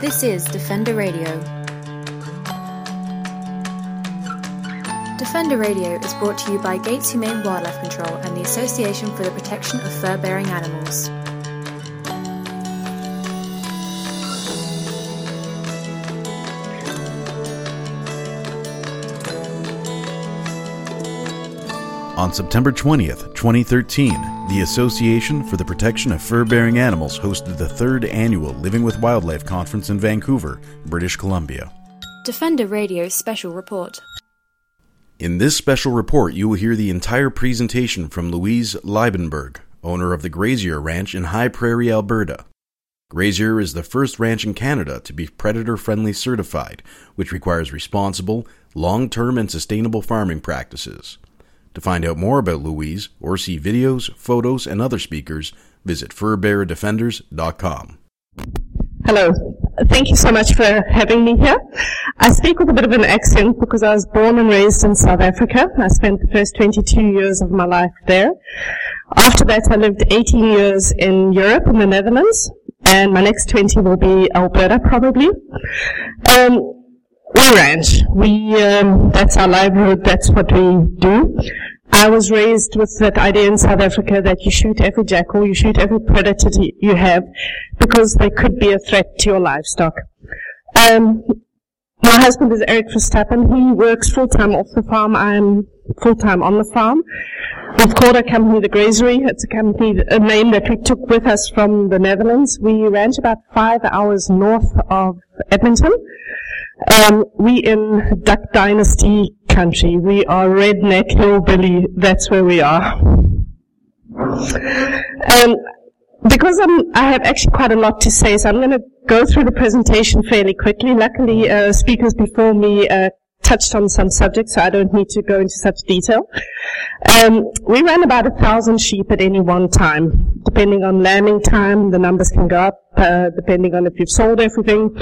This is Defender Radio. Defender Radio is brought to you by Gates Humane Wildlife Control and the Association for the Protection of Fur Bearing Animals. On September 20th, 2013, the Association for the Protection of Fur Bearing Animals hosted the third annual Living with Wildlife Conference in Vancouver, British Columbia. Defender Radio Special Report. In this special report, you will hear the entire presentation from Louise Liebenberg, owner of the Grazier Ranch in High Prairie, Alberta. Grazier is the first ranch in Canada to be predator friendly certified, which requires responsible, long term, and sustainable farming practices. To find out more about Louise or see videos, photos, and other speakers, visit furbearerdefenders.com. Hello. Thank you so much for having me here. I speak with a bit of an accent because I was born and raised in South Africa. I spent the first 22 years of my life there. After that, I lived 18 years in Europe, in the Netherlands, and my next 20 will be Alberta, probably. Um, we ranch. We um, that's our livelihood. That's what we do. I was raised with that idea in South Africa that you shoot every jackal, you shoot every predator you have, because they could be a threat to your livestock. Um, my husband is Eric Verstappen. He works full time off the farm. I'm full time on the farm. We've called our company the Grazery. It's a company, a name that we took with us from the Netherlands. We ranch about five hours north of Edmonton. Um, we in Duck Dynasty country. We are redneck hillbilly. That's where we are. Um, because I'm, I have actually quite a lot to say, so I'm going to go through the presentation fairly quickly. Luckily, uh, speakers before me uh, touched on some subjects, so I don't need to go into such detail. Um, we ran about a thousand sheep at any one time. Depending on lambing time, the numbers can go up. Uh, depending on if you've sold everything,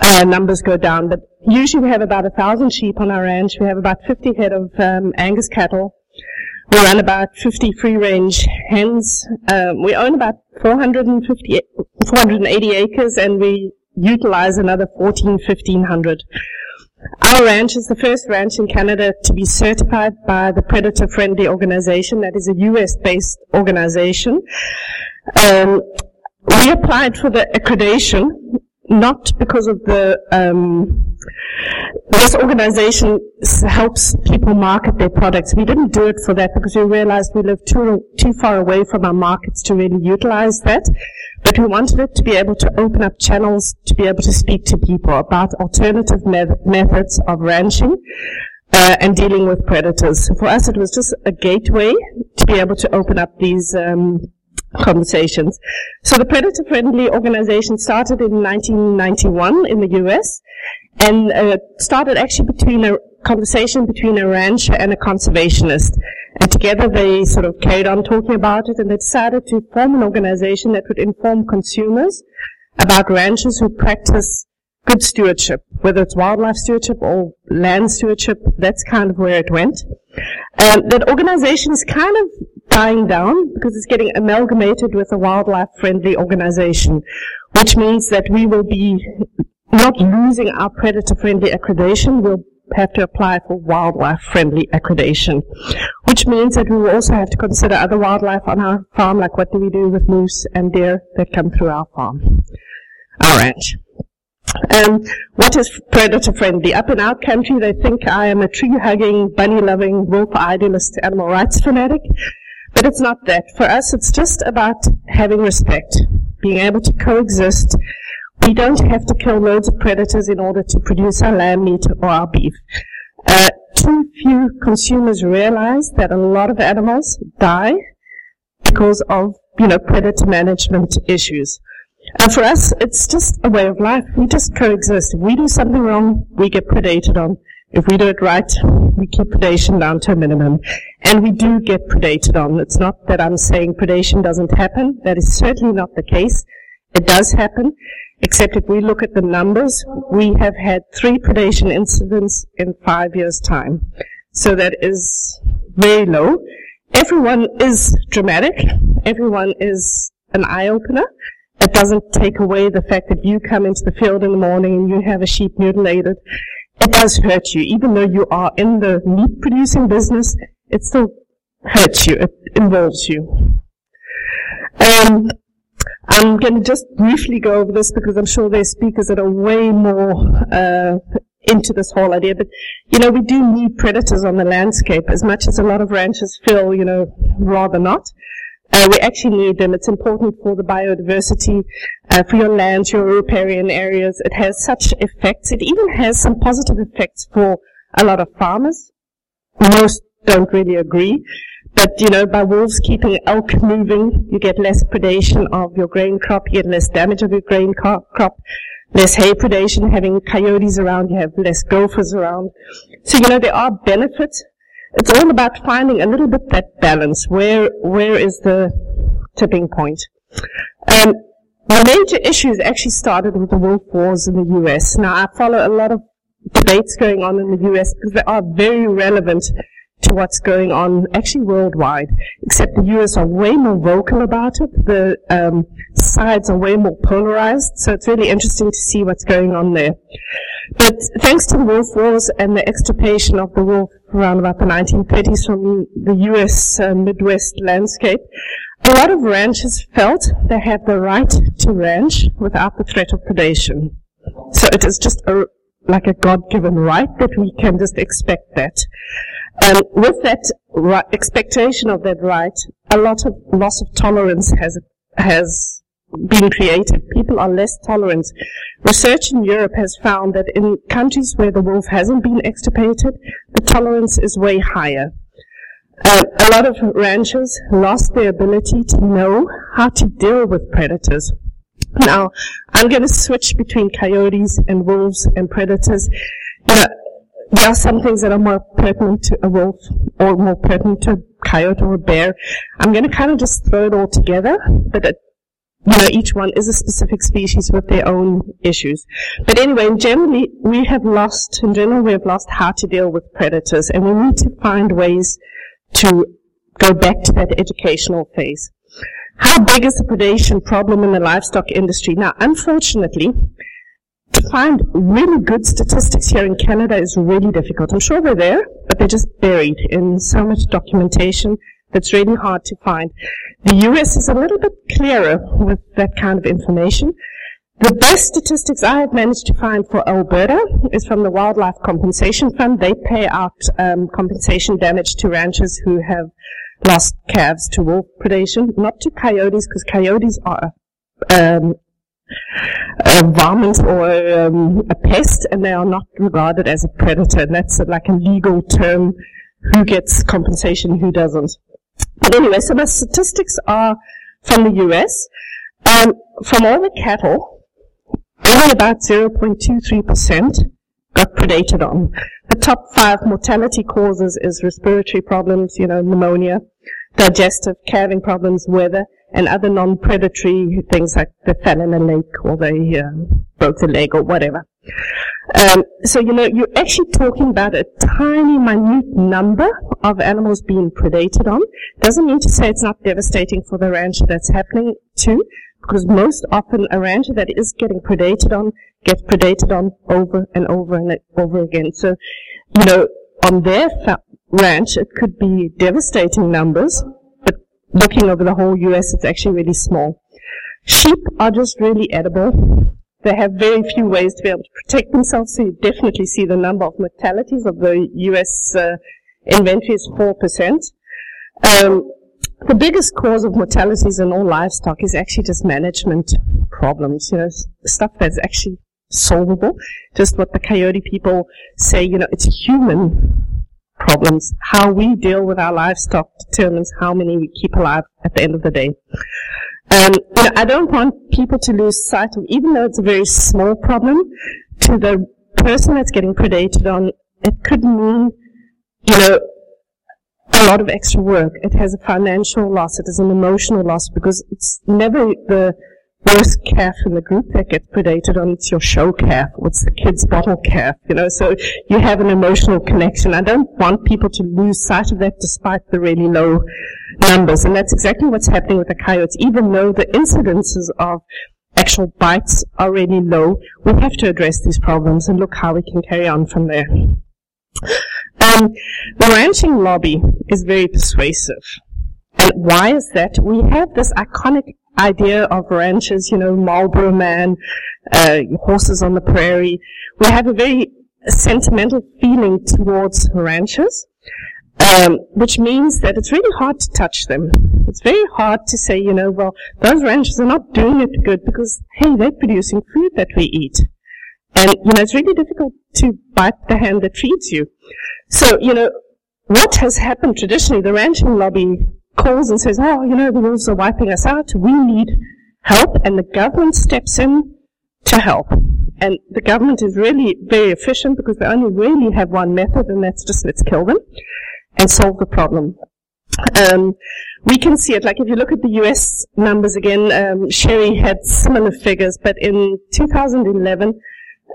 uh, numbers go down. But usually we have about a thousand sheep on our ranch. We have about 50 head of um, Angus cattle. We run about 50 free range hens. Um, we own about 450, 480 acres and we utilize another 14, 1500. Our ranch is the first ranch in Canada to be certified by the Predator Friendly Organization. That is a US based organization. Um, we applied for the accreditation not because of the um, this organization helps people market their products. We didn't do it for that because we realized we live too too far away from our markets to really utilize that. But we wanted it to be able to open up channels to be able to speak to people about alternative me- methods of ranching. Uh, and dealing with predators. For us, it was just a gateway to be able to open up these um, conversations. So the Predator Friendly organization started in 1991 in the US and uh, started actually between a conversation between a rancher and a conservationist. And together they sort of carried on talking about it and they decided to form an organization that would inform consumers about ranchers who practice good stewardship, whether it's wildlife stewardship or land stewardship, that's kind of where it went. Um, that organization is kind of dying down because it's getting amalgamated with a wildlife friendly organization, which means that we will be not losing our predator friendly accreditation, we'll have to apply for wildlife friendly accreditation, which means that we will also have to consider other wildlife on our farm, like what do we do with moose and deer that come through our farm, our ranch. Um, what is predator friendly? Up in our country, they think I am a tree hugging, bunny loving, wolf idealist, animal rights fanatic. But it's not that. For us, it's just about having respect, being able to coexist. We don't have to kill loads of predators in order to produce our lamb meat or our beef. Uh, too few consumers realize that a lot of animals die because of, you know, predator management issues. And for us, it's just a way of life. We just coexist. If we do something wrong, we get predated on. If we do it right, we keep predation down to a minimum. And we do get predated on. It's not that I'm saying predation doesn't happen. That is certainly not the case. It does happen. Except if we look at the numbers, we have had three predation incidents in five years' time. So that is very low. Everyone is dramatic. Everyone is an eye opener. it doesn't take away the fact that you come into the field in the morning and you have a sheep mutilated. It does hurt you. Even though you are in the meat producing business, it still hurts you. It involves you. Um, I'm going to just briefly go over this because I'm sure there's speakers that are way more uh, into this whole idea. But you know, we do need predators on the landscape as much as a lot of ranchers feel, you know, rather not. Uh, we actually need them. It's important for the biodiversity, uh, for your lands, your riparian areas. It has such effects. It even has some positive effects for a lot of farmers. Most don't really agree. But, you know, by wolves keeping elk moving, you get less predation of your grain crop, you get less damage of your grain crop, less hay predation, having coyotes around, you have less gophers around. So, you know, there are benefits. It's all about finding a little bit that balance. Where, where is the tipping point? Um, the major issues actually started with the wolf wars in the US. Now, I follow a lot of debates going on in the US because they are very relevant to what's going on actually worldwide, except the US are way more vocal about it. The um, sides are way more polarized, so it's really interesting to see what's going on there. But thanks to the wolf wars and the extirpation of the wolf around about the 1930s from the US uh, Midwest landscape, a lot of ranchers felt they had the right to ranch without the threat of predation. So it is just a, like a God-given right that we can just expect that. Um, with that expectation of that right, a lot of loss of tolerance has has been created. People are less tolerant. Research in Europe has found that in countries where the wolf hasn't been extirpated, the tolerance is way higher. Uh, a lot of ranchers lost their ability to know how to deal with predators. Now, I'm going to switch between coyotes and wolves and predators. You know, there are some things that are more pertinent to a wolf or more pertinent to a coyote or a bear. I'm going to kind of just throw it all together, but it, you know, each one is a specific species with their own issues. But anyway, generally, we have lost, in general, we have lost how to deal with predators, and we need to find ways to go back to that educational phase. How big is the predation problem in the livestock industry? Now, unfortunately, to find really good statistics here in Canada is really difficult. I'm sure they're there, but they're just buried in so much documentation that's really hard to find. The US is a little bit clearer with that kind of information. The best statistics I have managed to find for Alberta is from the Wildlife Compensation Fund. They pay out um, compensation damage to ranchers who have lost calves to wolf predation, not to coyotes, because coyotes are um, a varmint or um, a pest, and they are not regarded as a predator. And that's like a legal term. Who gets compensation, who doesn't? But anyway, so my statistics are from the US. Um, from all the cattle, only about 0.23% got predated on. The top five mortality causes is respiratory problems, you know, pneumonia, digestive, calving problems, weather, and other non-predatory things like they fell in a lake or they uh, broke the leg or whatever. Um, so, you know, you're actually talking about a tiny, minute number of animals being predated on. Doesn't mean to say it's not devastating for the rancher that's happening to, because most often a rancher that is getting predated on gets predated on over and over and over again. So, you know, on their ranch, it could be devastating numbers, looking over the whole US, it's actually really small. Sheep are just really edible. They have very few ways to be able to protect themselves, so you definitely see the number of mortalities of the US uh, inventory is 4%. Um, the biggest cause of mortalities in all livestock is actually just management problems, you know, stuff that's actually solvable. Just what the coyote people say, you know, it's human problems. How we deal with our livestock determines how many we keep alive at the end of the day. Um, you know, I don't want people to lose sight of, even though it's a very small problem, to the person that's getting predated on, it could mean, you know, a lot of extra work. It has a financial loss. It is an emotional loss because it's never the worst calf in the group that gets predated on. It's your show calf. What's the kid's bottle calf? You know, so you have an emotional connection. I don't want people to lose sight of that despite the really low numbers. And that's exactly what's happening with the coyotes. Even though the incidences of actual bites are really low, we have to address these problems and look how we can carry on from there. Um, the ranching lobby is very persuasive. And why is that? We have this iconic idea of ranches, you know, Marlboro Man, uh, horses on the prairie. We have a very sentimental feeling towards ranches, um, which means that it's really hard to touch them. It's very hard to say, you know, well, those ranchers are not doing it good because, hey, they're producing food that we eat. And, you know, it's really difficult to bite the hand that feeds you. So, you know, what has happened traditionally, the ranching lobby calls and says, oh, you know, the wolves are wiping us out. We need help. And the government steps in to help. And the government is really very efficient because they only really have one method, and that's just let's kill them and solve the problem. Um, we can see it, like if you look at the US numbers again, um, Sherry had similar figures, but in 2011,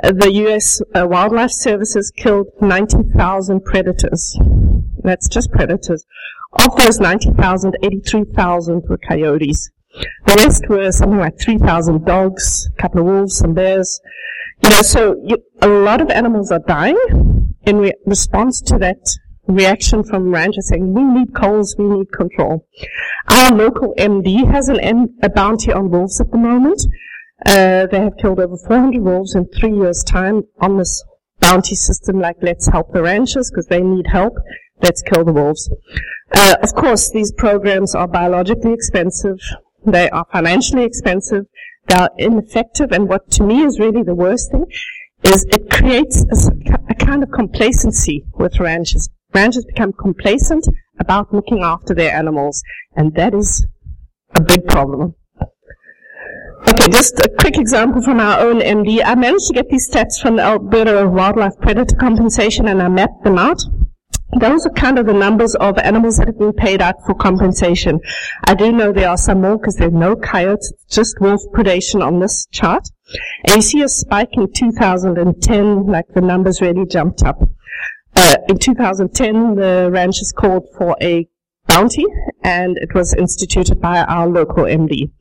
uh, the US uh, Wildlife Services killed 90,000 predators. That's just predators. Of those 90,000, 83,000 were coyotes. The rest were something like 3,000 dogs, a couple of wolves, some bears. You know, so you, a lot of animals are dying in re- response to that reaction from ranchers saying, we need coals, we need control. Our local MD has an M- a bounty on wolves at the moment. Uh, they have killed over 400 wolves in three years' time on this bounty system like let's help the ranchers because they need help. Let's kill the wolves. Uh, of course, these programs are biologically expensive. They are financially expensive. They are ineffective. And what to me is really the worst thing is it creates a, a kind of complacency with ranchers. Ranchers become complacent about looking after their animals. And that is a big problem. Okay, just a quick example from our own MD. I managed to get these stats from the Alberta Wildlife Predator Compensation and I mapped them out. Those are kind of the numbers of animals that have been paid out for compensation. I do know there are some more because there are no coyotes, just wolf predation on this chart. And you see a spike in 2010, like the numbers really jumped up. Uh, in 2010, the ranchers called for a bounty, and it was instituted by our local MD.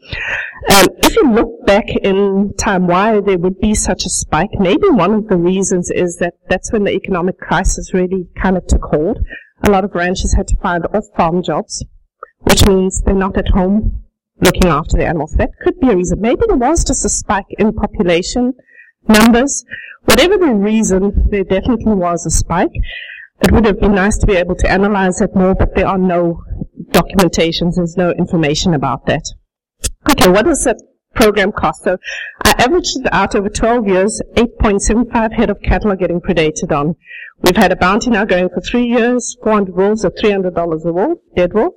Um, if you look back in time why there would be such a spike, maybe one of the reasons is that that's when the economic crisis really kind of took hold. A lot of ranchers had to find off-farm jobs, which means they're not at home looking after the animals. That could be a reason. Maybe there was just a spike in population numbers. Whatever the reason, there definitely was a spike. It would have been nice to be able to analyze it more, but there are no documentations, there's no information about that. Okay, what does that program cost? So I averaged it out over 12 years, 8.75 head of cattle are getting predated on. We've had a bounty now going for three years, 400 wolves at $300 a wolf, dead wolf.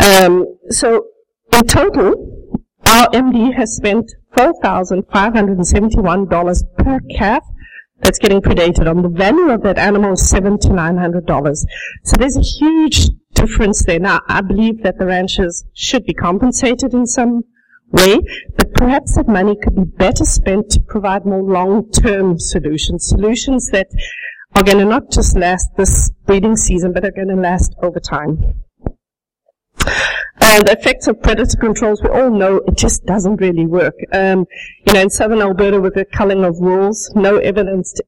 Um, so in total, our MD has spent $4,571 per calf that's getting predated on. The value of that animal is seven to nine hundred dollars. So there's a huge difference there. Now, I believe that the ranchers should be compensated in some way, but perhaps that money could be better spent to provide more long-term solutions, solutions that are going to not just last this breeding season, but are going to last over time. Uh, the effects of predator controls, we all know it just doesn't really work. Um, you know, in southern Alberta with the culling of wolves, no evidence to,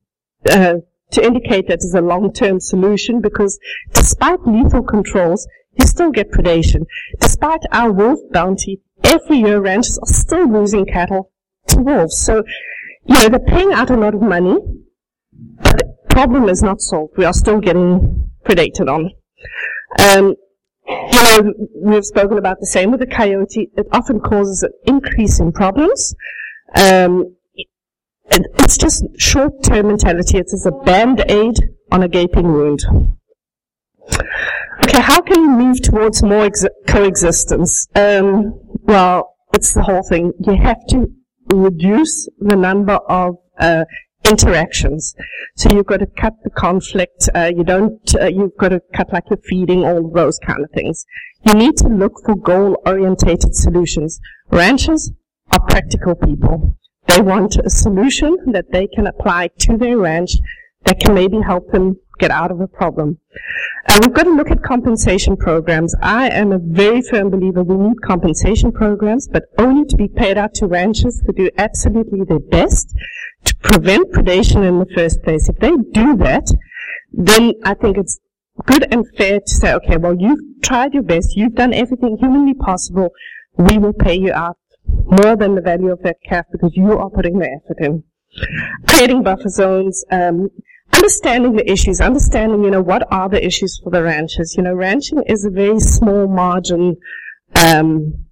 uh, to indicate that is a long-term solution because despite lethal controls, you still get predation. Despite our wolf bounty, every year ranchers are still losing cattle to wolves. So, you know, they're paying out a lot of money, but the problem is not solved. We are still getting predated on. Um, you know, we've spoken about the same with the coyote. It often causes an increase in problems. Um, it, it's just short-term mentality. It is a band-aid on a gaping wound. Okay, how can we move towards more ex- coexistence? Um, well, it's the whole thing. You have to reduce the number of uh, interactions. So you've got to cut the conflict. Uh, you don't. Uh, you've got to cut like the feeding, all those kind of things. You need to look for goal-orientated solutions. Ranchers are practical people. They want a solution that they can apply to their ranch that can maybe help them get out of a problem. And we've got to look at compensation programs. I am a very firm believer we need compensation programs, but only to be paid out to ranchers who do absolutely their best to prevent predation in the first place. If they do that, then I think it's good and fair to say, okay, well, you've tried your best, you've done everything humanly possible, we will pay you out more than the value of that calf because you are putting the effort in. Creating buffer zones, um, understanding the issues, understanding, you know, what are the issues for the ranchers. You know, ranching is a very small margin um,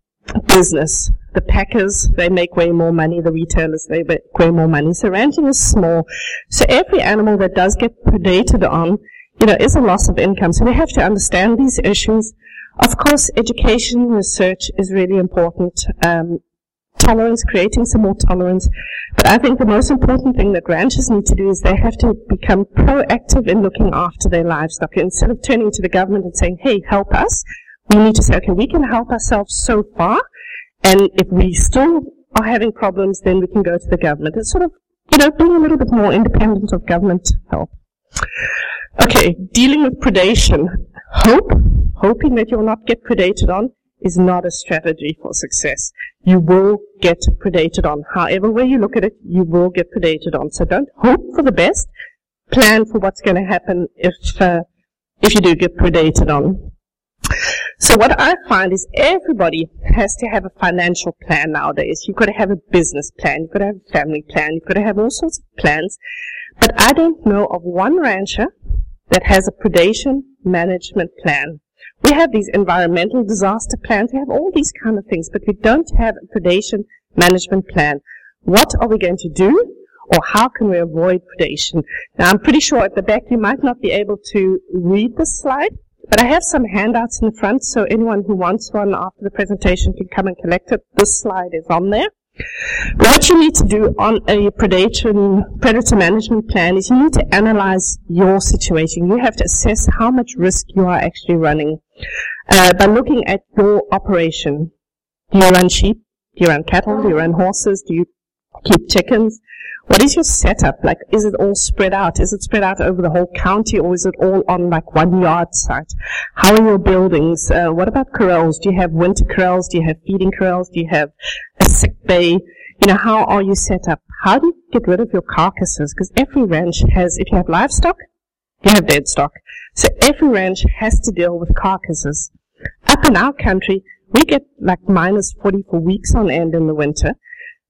business. The packers, they make way more money. The retailers, they make way more money. So ranching is small. So every animal that does get predated on, you know, is a loss of income. So we have to understand these issues. Of course, education research is really important. Um, tolerance, creating some more tolerance. But I think the most important thing that ranchers need to do is they have to become proactive in looking after their livestock. Instead of turning to the government and saying, hey, help us, we need to say, okay, we can help ourselves so far. And if we still are having problems, then we can go to the government. It's sort of, you know, being a little bit more independent of government help. Okay, dealing with predation. Hope, hoping that you'll not get predated on is not a strategy for success. You will get predated on. However way you look at it, you will get predated on. So don't hope for the best. Plan for what's going to happen if, uh, if you do get predated on. So what I find is everybody has to have a financial plan nowadays. You've got to have a business plan. You've got to have a family plan. You've got to have all sorts of plans. But I don't know of one rancher that has a predation management plan. We have these environmental disaster plans. We have all these kind of things, but we don't have a predation management plan. What are we going to do? Or how can we avoid predation? Now, I'm pretty sure at the back you might not be able to read this slide, but I have some handouts in the front, so anyone who wants one after the presentation can come and collect it. This slide is on there. What you need to do on a predator, predator management plan is you need to analyze your situation. You have to assess how much risk you are actually running uh, by looking at your operation. Do you run sheep? Do you run cattle? Do you run horses? Do you keep chickens? What is your setup? Like, is it all spread out? Is it spread out over the whole county or is it all on like one yard site? How are your buildings? Uh, what about corrals? Do you have winter corrals? Do you have feeding corrals? Do you have a sick bay? You know, how are you set up? How do you get rid of your carcasses? Because every ranch has, if you have livestock, you have dead stock. So every ranch has to deal with carcasses. Up in our country, we get like minus 40 for weeks on end in the winter.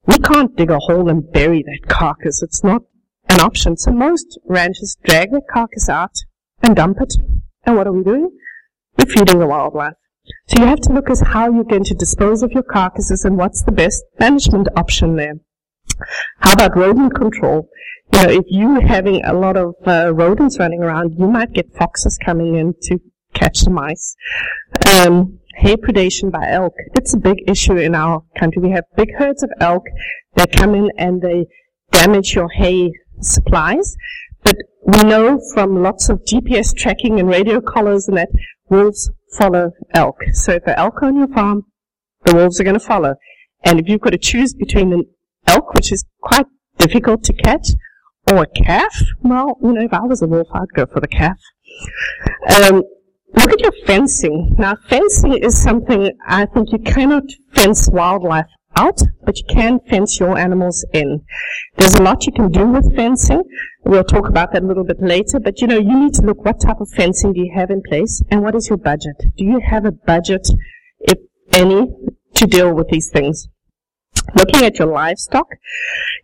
We can't dig a hole and bury that carcass. It's not an option. So most ranchers drag the carcass out and dump it. And what are we doing? We're feeding the wildlife. So you have to look at how you're going to dispose of your carcasses and what's the best management option there. How about rodent control? You know, if you're having a lot of uh, rodents running around, you might get foxes coming in to catch the mice. Um, hay predation by elk. It's a big issue in our country. We have big herds of elk that come in and they damage your hay supplies. But we know from lots of GPS tracking and radio collars and that wolves follow elk. So if the elk on your farm, the wolves are going to follow. And if you've got to choose between an elk, which is quite difficult to catch, or a calf, well, you know, if I was a wolf, I'd go for the calf. Um, Look at your fencing. Now, fencing is something I think you cannot fence wildlife out, but you can fence your animals in. There's a lot you can do with fencing. We'll talk about that a little bit later, but you know, you need to look what type of fencing do you have in place and what is your budget? Do you have a budget, if any, to deal with these things? Looking at your livestock,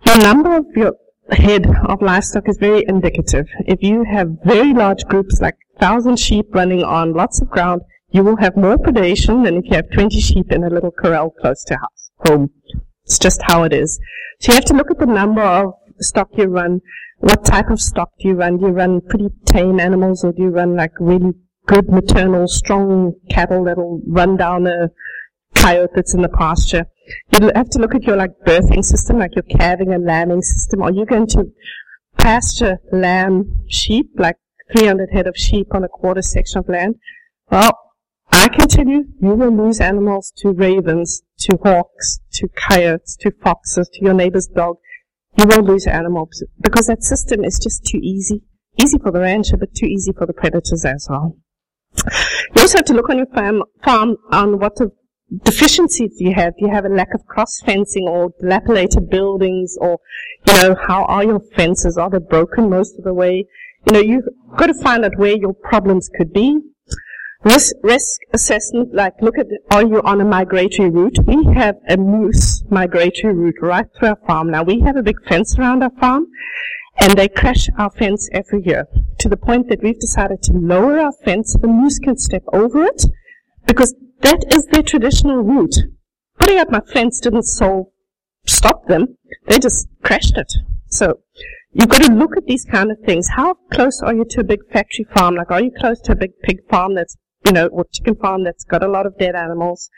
your number of your head of livestock is very indicative. If you have very large groups like thousand sheep running on lots of ground, you will have more predation than if you have 20 sheep in a little corral close to house, home. It's just how it is. So you have to look at the number of stock you run. What type of stock do you run? Do you run pretty tame animals or do you run like really good maternal, strong cattle that'll run down a coyote that's in the pasture? You have to look at your like birthing system, like your calving and lambing system. Are you going to pasture lamb sheep, like 300 head of sheep on a quarter section of land. Well, I can tell you, you will lose animals to ravens, to hawks, to coyotes, to foxes, to your neighbor's dog. You will lose animals because that system is just too easy. easy for the rancher, but too easy for the predators as well. You also have to look on your farm, farm on what the deficiencies you have. You have a lack of cross fencing or dilapidated buildings or, you know, how are your fences? Are they broken most of the way? You know, you've got to find out where your problems could be. Risk, risk assessment, like look at, are you on a migratory route? We have a moose migratory route right through our farm. Now we have a big fence around our farm and they crash our fence every year to the point that we've decided to lower our fence the moose can step over it because that is their traditional route. Putting up my fence didn't solve, stop them. They just crashed it. So you've got to look at these kind of things. How close are you to a big factory farm? Like, are you close to a big pig farm that's, you know, or chicken farm that's got a lot of dead animals?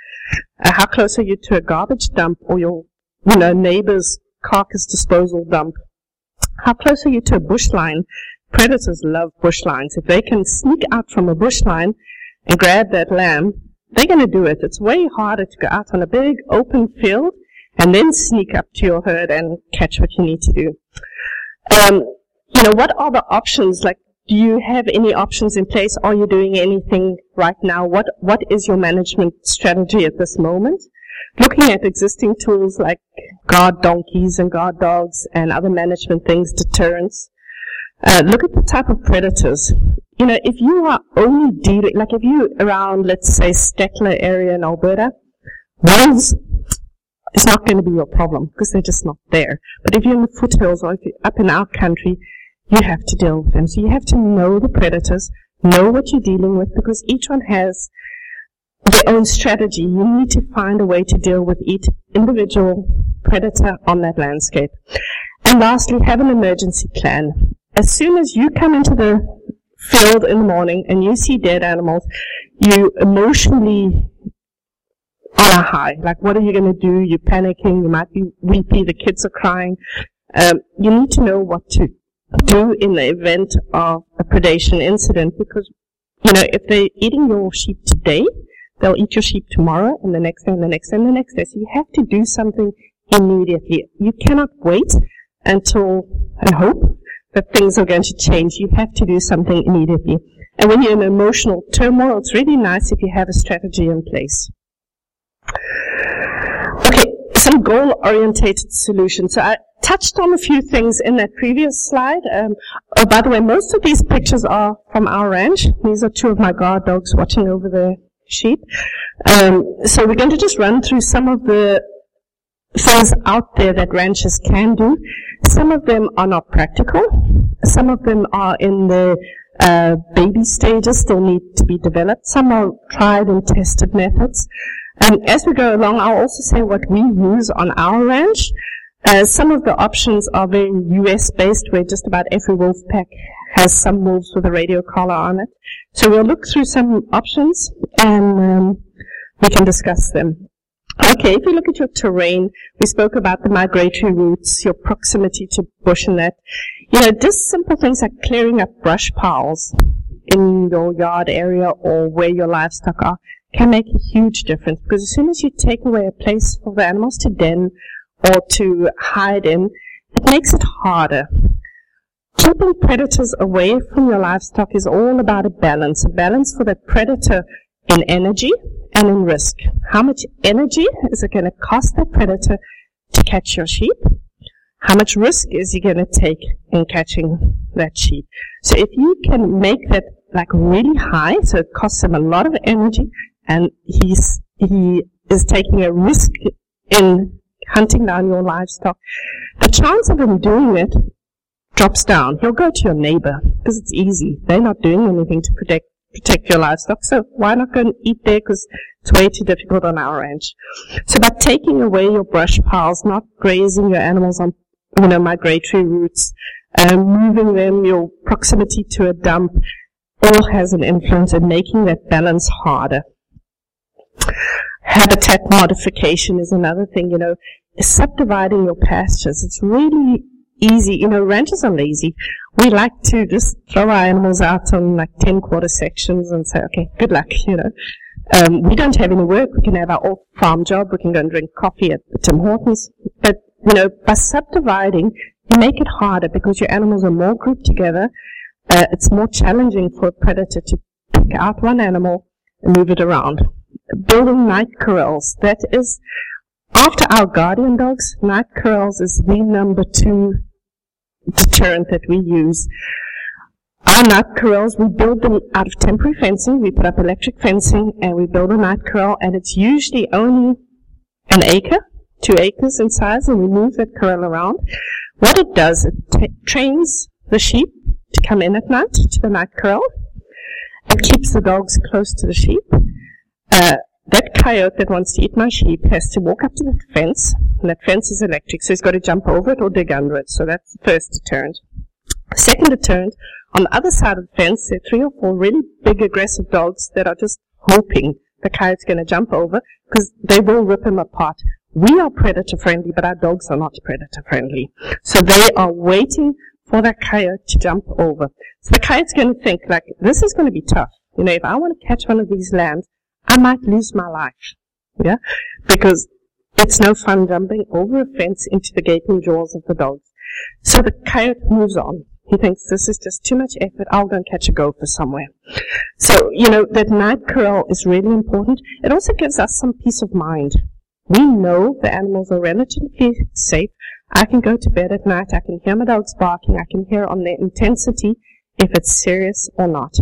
Uh, how close are you to a garbage dump or your, you know, neighbor's carcass disposal dump? How close are you to a bush line? Predators love bush lines. If they can sneak out from a bush line and grab that lamb, they're going to do it. It's way harder to go out on a big open field and then sneak up to your herd and catch what you need to do. Um, you know, what are the options? Like, do you have any options in place? Are you doing anything right now? What What is your management strategy at this moment? Looking at existing tools like guard donkeys and guard dogs and other management things, deterrence. Uh, look at the type of predators. You know, if you are only dealing, like if you around, let's say, Stettler area in Alberta, wolves is not going to be your problem because they're just not there. But if you're in the foothills or if you're up in our country, you have to deal with them. So you have to know the predators, know what you're dealing with because each one has their own strategy. You need to find a way to deal with each individual predator on that landscape. And lastly, have an emergency plan as soon as you come into the field in the morning and you see dead animals, you emotionally on a high. Like, what are you going to do? You're panicking. You might be weepy. The kids are crying. Um, you need to know what to do in the event of a predation incident because, you know, if they're eating your sheep today, they'll eat your sheep tomorrow and the next day and the next day and the next day. So you have to do something immediately. You cannot wait until and hope that things are going to change. You have to do something immediately. And when you're in emotional turmoil, it's really nice if you have a strategy in place. Okay, some goal-orientated solutions. So I touched on a few things in that previous slide. Um, oh, by the way, most of these pictures are from our ranch. These are two of my guard dogs watching over the sheep. Um, so we're going to just run through some of the things out there that ranchers can do. Some of them are not practical. Some of them are in the uh, baby stages, still need to be developed. Some are tried and tested methods. And as we go along, I'll also say what we use on our ranch. Uh, some of the options are very US based, where just about every wolf pack has some wolves with a radio collar on it. So we'll look through some options and um, we can discuss them. Okay, if you look at your terrain, we spoke about the migratory routes, your proximity to bush and that. You know, just simple things like clearing up brush piles in your yard area or where your livestock are can make a huge difference because as soon as you take away a place for the animals to den or to hide in, it makes it harder. Keeping predators away from your livestock is all about a balance, a balance for the predator in energy and in risk. How much energy is it going to cost that predator to catch your sheep? How much risk is he going to take in catching that sheep? So if you can make that like really high, so it costs him a lot of energy and he's, he is taking a risk in hunting down your livestock, the chance of him doing it drops down. He'll go to your neighbor because it's easy. They're not doing anything to protect protect your livestock. So why not go and eat there? Because it's way too difficult on our ranch. So by taking away your brush piles, not grazing your animals on, you know, migratory routes, um, moving them, your proximity to a dump, all has an influence in making that balance harder. Habitat modification is another thing, you know, subdividing your pastures. It's really easy. You know, ranchers are lazy. We like to just throw our animals out on like 10 quarter sections and say, okay, good luck, you know. Um, we don't have any work. We can have our off farm job. We can go and drink coffee at Tim Hortons. But, you know, by subdividing, you make it harder because your animals are more grouped together. uh, it's more challenging for a predator to pick out one animal and move it around. Building night corrals, that is, after our guardian dogs, night corrals is the number two deterrent that we use. Our night corrals, we build them out of temporary fencing. We put up electric fencing and we build a night corral and it's usually only an acre, two acres in size and we move that corral around. What it does, it t- trains the sheep to come in at night to the night corral. It keeps the dogs close to the sheep. Uh, that coyote that wants to eat my sheep has to walk up to the fence, and that fence is electric, so he's got to jump over it or dig under it. So that's the first deterrent. Second deterrent, on the other side of the fence, there are three or four really big aggressive dogs that are just hoping the coyote's going to jump over because they will rip him apart. We are predator friendly, but our dogs are not predator friendly. So they are waiting for that coyote to jump over. So the coyote's going to think like, this is going to be tough. You know, if I want to catch one of these lambs, I might lose my life. Yeah? Because it's no fun jumping over a fence into the gaping jaws of the dogs. So the coyote moves on. He thinks this is just too much effort. I'll go and catch a gopher somewhere. So, you know, that night corral is really important. It also gives us some peace of mind. We know the animals are relatively safe. I can go to bed at night. I can hear my dogs barking. I can hear on their intensity if it's serious or not.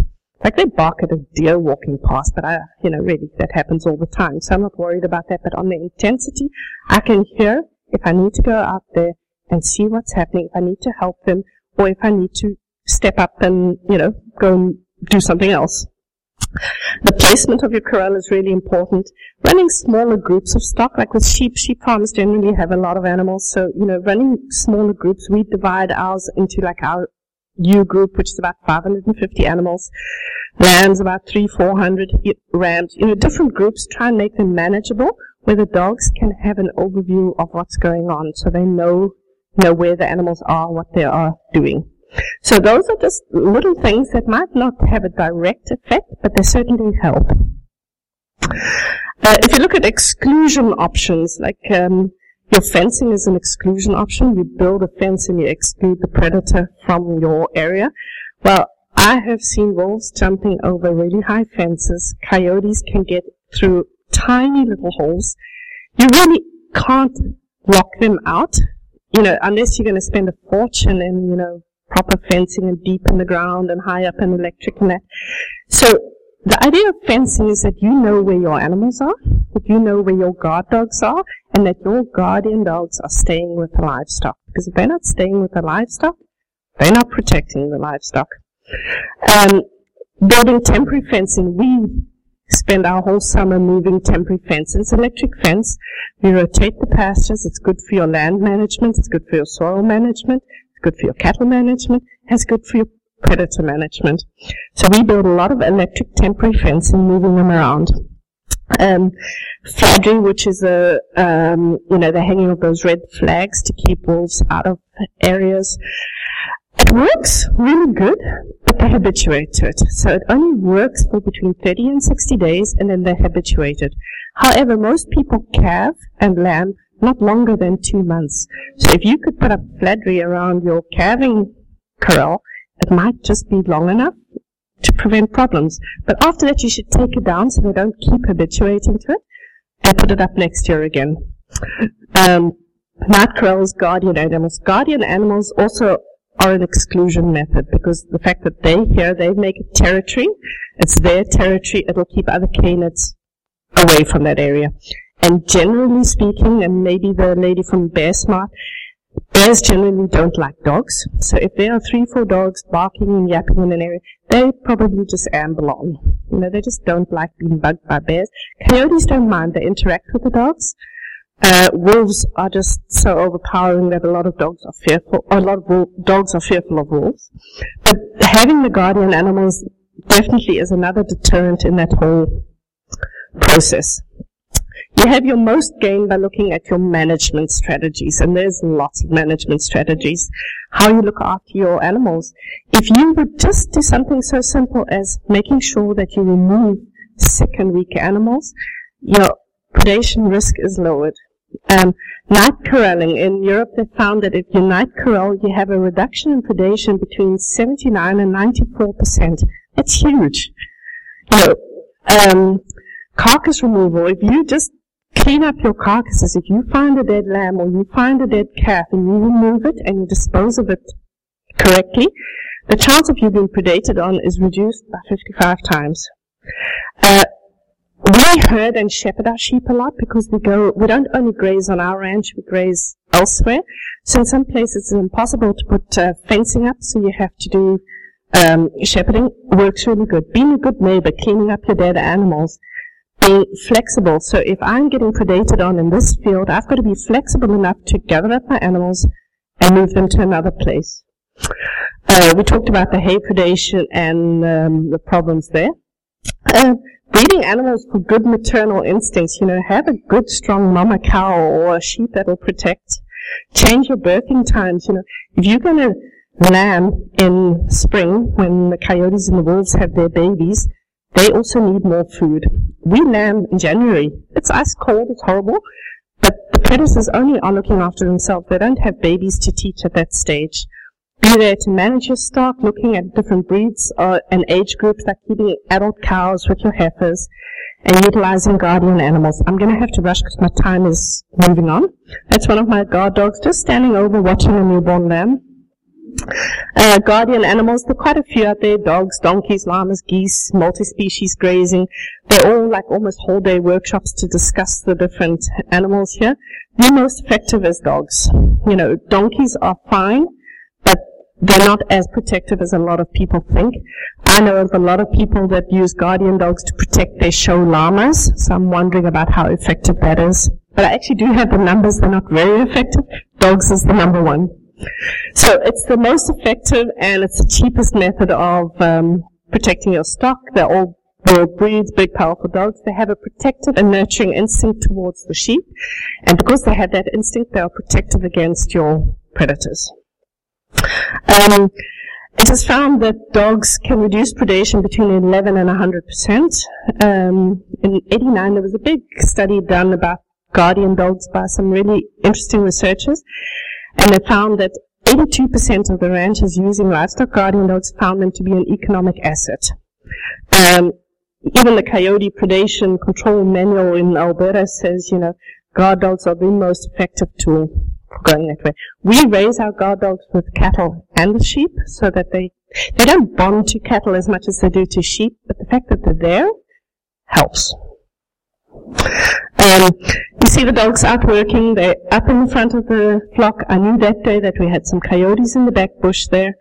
Like they bark at a deer walking past, but I, you know, really that happens all the time. So I'm not worried about that. But on the intensity, I can hear if I need to go out there and see what's happening, if I need to help them, or if I need to step up and, you know, go and do something else. The placement of your corral is really important. Running smaller groups of stock, like with sheep, sheep farms generally have a lot of animals. So, you know, running smaller groups, we divide ours into like our ewe group, which is about 550 animals. Lambs, about three, 400 rams. You know, different groups, try and make them manageable where the dogs can have an overview of what's going on so they know, know where the animals are, what they are doing. So those are just little things that might not have a direct effect, but they certainly help. Uh, if you look at exclusion options, like um, your fencing is an exclusion option, you build a fence and you exclude the predator from your area. Well, I have seen wolves jumping over really high fences. Coyotes can get through tiny little holes. You really can't lock them out, you know, unless you're going to spend a fortune in, you know, proper fencing and deep in the ground and high up in electric that. So the idea of fencing is that you know where your animals are, that you know where your guard dogs are, and that your guardian dogs are staying with the livestock. Because if they're not staying with the livestock, they're not protecting the livestock. Um, building temporary fencing, we spend our whole summer moving temporary fences, electric fence. We rotate the pastures. It's good for your land management. It's good for your soil management It's good for your cattle management, It's good for your predator management. So we build a lot of electric temporary fencing, moving them around. Um, fladry, which is a, um, you know, the hanging of those red flags to keep wolves out of areas. It works really good, but they habituate to it. So it only works for between 30 and 60 days, and then they're habituated. However, most people calve and lamb not longer than two months. So if you could put a fladry around your calving corral, it might just be long enough to prevent problems. But after that, you should take it down so they don't keep habituating to it and put it up next year again. Um, night guardian animals. Guardian animals also are an exclusion method because the fact that they here, they make it territory. It's their territory. It'll keep other canids away from that area. And generally speaking, and maybe the lady from Bear Smart, bears generally don't like dogs. So if there are three, four dogs barking and yapping in an area, they probably just amble on. You know, they just don't like being bugged by bears. Coyotes don't mind. They interact with the dogs. Uh, wolves are just so overpowering that a lot of dogs are fearful, a lot of dogs are fearful of wolves. But having the guardian animals definitely is another deterrent in that whole process. You have your most gain by looking at your management strategies, and there's lots of management strategies. How you look after your animals. If you would just do something so simple as making sure that you remove sick and weak animals, your predation risk is lowered. Um, night corralling. In Europe, they found that if you night corral, you have a reduction in predation between 79 and 94 percent. That's huge. You know, um, carcass removal. If you just clean up your carcasses, if you find a dead lamb or you find a dead calf and you remove it and you dispose of it correctly, the chance of you being predated on is reduced by 55 times. Uh, we herd and shepherd our sheep a lot because we go, we don't only graze on our ranch, we graze elsewhere. So in some places it's impossible to put uh, fencing up, so you have to do um, shepherding. Works really good. Being a good neighbor, cleaning up your dead animals, being flexible. So if I'm getting predated on in this field, I've got to be flexible enough to gather up my animals and move them to another place. Uh, we talked about the hay predation and um, the problems there. Uh, breeding animals for good maternal instincts, you know, have a good strong mama cow or a sheep that will protect. Change your birthing times, you know. If you're going to lamb in spring when the coyotes and the wolves have their babies, they also need more food. We lamb in January. It's ice cold, it's horrible, but the predators only are looking after themselves. They don't have babies to teach at that stage. Be there to manage your stock, looking at different breeds or, and age groups, like keeping adult cows with your heifers, and utilizing guardian animals. I'm going to have to rush because my time is moving on. That's one of my guard dogs, just standing over watching a newborn lamb. Uh, guardian animals, there are quite a few out there, dogs, donkeys, llamas, geese, multi-species grazing. They're all like almost whole day workshops to discuss the different animals here. The most effective is dogs. You know, donkeys are fine, but they're not as protective as a lot of people think. I know of a lot of people that use guardian dogs to protect their show llamas, so I'm wondering about how effective that is. But I actually do have the numbers, they're not very effective. Dogs is the number one. So it's the most effective and it's the cheapest method of um, protecting your stock. They're all world breeds, big powerful dogs. They have a protective and nurturing instinct towards the sheep. And because they have that instinct, they are protective against your predators. Um, it is found that dogs can reduce predation between 11 and 100 percent. Um, in 89, there was a big study done about guardian dogs by some really interesting researchers, and they found that 82% of the ranchers using livestock guardian dogs found them to be an economic asset. Um, even the coyote predation control manual in Alberta says, you know, guard dogs are the most effective tool for going that way. We raise our guard dogs with cattle and sheep so that they, they don't bond to cattle as much as they do to sheep, but the fact that they're there helps. Um, you see the dogs out working. They're up in the front of the flock. I knew that day that we had some coyotes in the back bush there.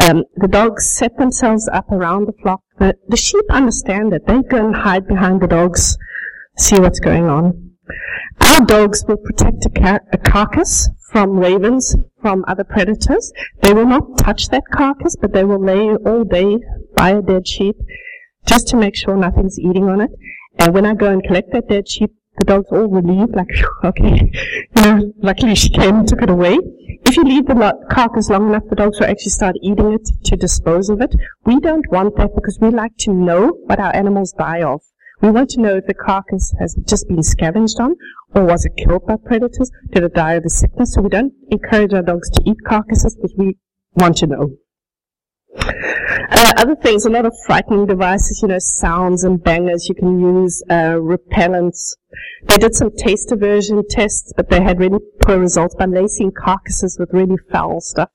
Um, the dogs set themselves up around the flock. The, the sheep understand that They go and hide behind the dogs, see what's going on. Our dogs will protect a, car- a carcass from ravens, from other predators. They will not touch that carcass, but they will lay all day by a dead sheep just to make sure nothing's eating on it. And when I go and collect that dead sheep, the dog's all relieved, like, okay, you know, luckily she came and took it away. If you leave the carcass long enough, the dogs will actually start eating it to dispose of it. We don't want that because we like to know what our animals die of. We want to know if the carcass has just been scavenged on or was it killed by predators? Did it die of a sickness? So we don't encourage our dogs to eat carcasses because we want to know. Uh, other things, a lot of frightening devices, you know, sounds and bangers you can use, uh, repellents. They did some taste aversion tests, but they had really poor results by lacing carcasses with really foul stuff.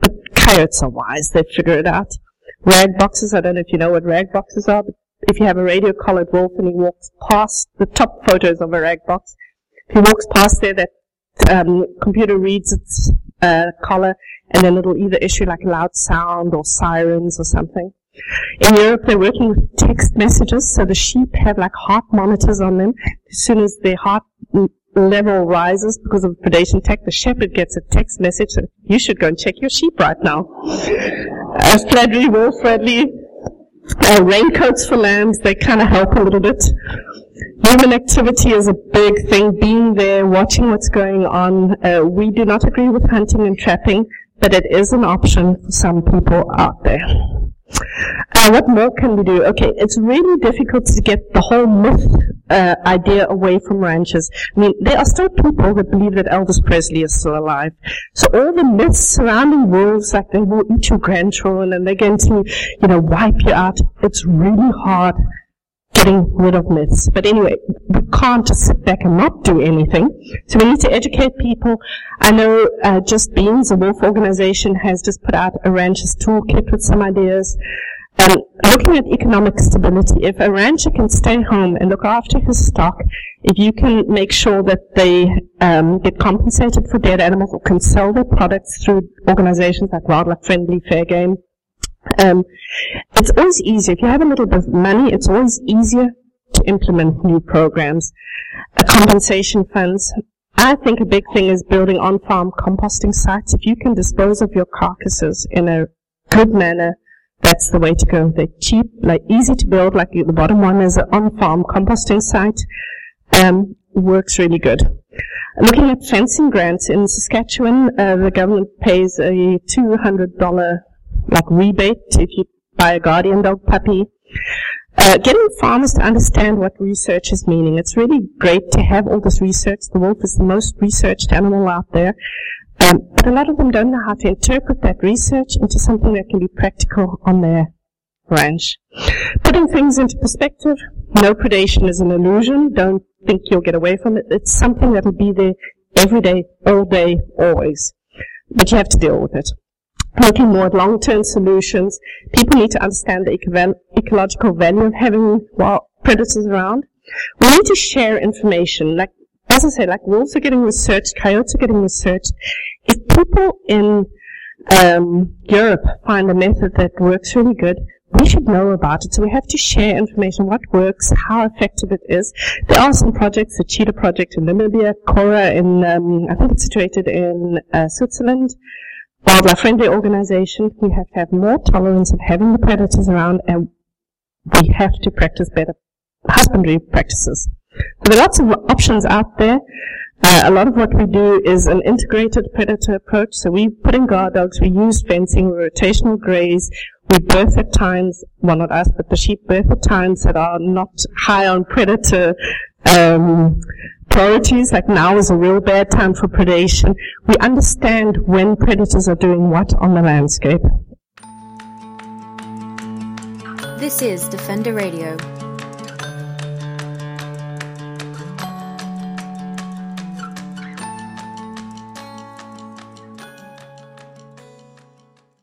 But coyotes are wise, they figure it out. Rag boxes, I don't know if you know what rag boxes are, but if you have a radio collared wolf and he walks past the top photos of a rag box, if he walks past there, that um, computer reads its uh, collar and then it'll either issue like a loud sound or sirens or something. In Europe, they're working with text messages, so the sheep have like heart monitors on them. As soon as their heart level rises because of predation tech, the shepherd gets a text message. So you should go and check your sheep right now. Uh, Fladry, Wolf Fladry, uh, raincoats for lambs, they kind of help a little bit. Human activity is a big thing. Being there, watching what's going on. Uh, we do not agree with hunting and trapping but it is an option for some people out there. Uh, what more can we do? Okay, it's really difficult to get the whole myth uh, idea away from ranchers. I mean, there are still people that believe that Elvis Presley is still alive. So all the myths surrounding wolves, like they will eat your grandchildren and they're going to, you know, wipe you out, it's really hard getting rid of myths. But anyway, we can't just sit back and not do anything. So we need to educate people. I know uh, Just Beans, a wolf organization, has just put out a rancher's toolkit with some ideas. Um, looking at economic stability, if a rancher can stay home and look after his stock, if you can make sure that they um, get compensated for dead animals or can sell their products through organizations like Wildlife Friendly, Fair Game, um, it's always easier. If you have a little bit of money, it's always easier to implement new programs. Uh, compensation funds. I think a big thing is building on-farm composting sites. If you can dispose of your carcasses in a good manner, that's the way to go. They're cheap, like easy to build. Like the bottom one is an on-farm composting site. Um, works really good. Looking at fencing grants in Saskatchewan, uh, the government pays a $200 like rebate if you buy a guardian dog puppy. Uh, getting farmers to understand what research is meaning. It's really great to have all this research. The wolf is the most researched animal out there. Um, but a lot of them don't know how to interpret that research into something that can be practical on their ranch. Putting things into perspective, no predation is an illusion. Don't think you'll get away from it. It's something that'll be there every day, all day, always. But you have to deal with it looking more at long-term solutions. People need to understand the ecological value of having wild predators around. We need to share information. Like, as I say, like wolves are getting researched, coyotes are getting researched. If people in um, Europe find a method that works really good, we should know about it. So we have to share information, what works, how effective it is. There are some projects, the Cheetah Project in Namibia, KORA in, um, I think it's situated in uh, Switzerland, wildlife friendly organization, we have to have more tolerance of having the predators around and we have to practice better husbandry practices. There are lots of options out there. Uh, a lot of what we do is an integrated predator approach. So we put in guard dogs, we use fencing, we rotational graze, we birth at times, well not us, but the sheep birth at times that are not high on predator um, priorities, like now is a real bad time for predation. We understand when predators are doing what on the landscape. This is Defender Radio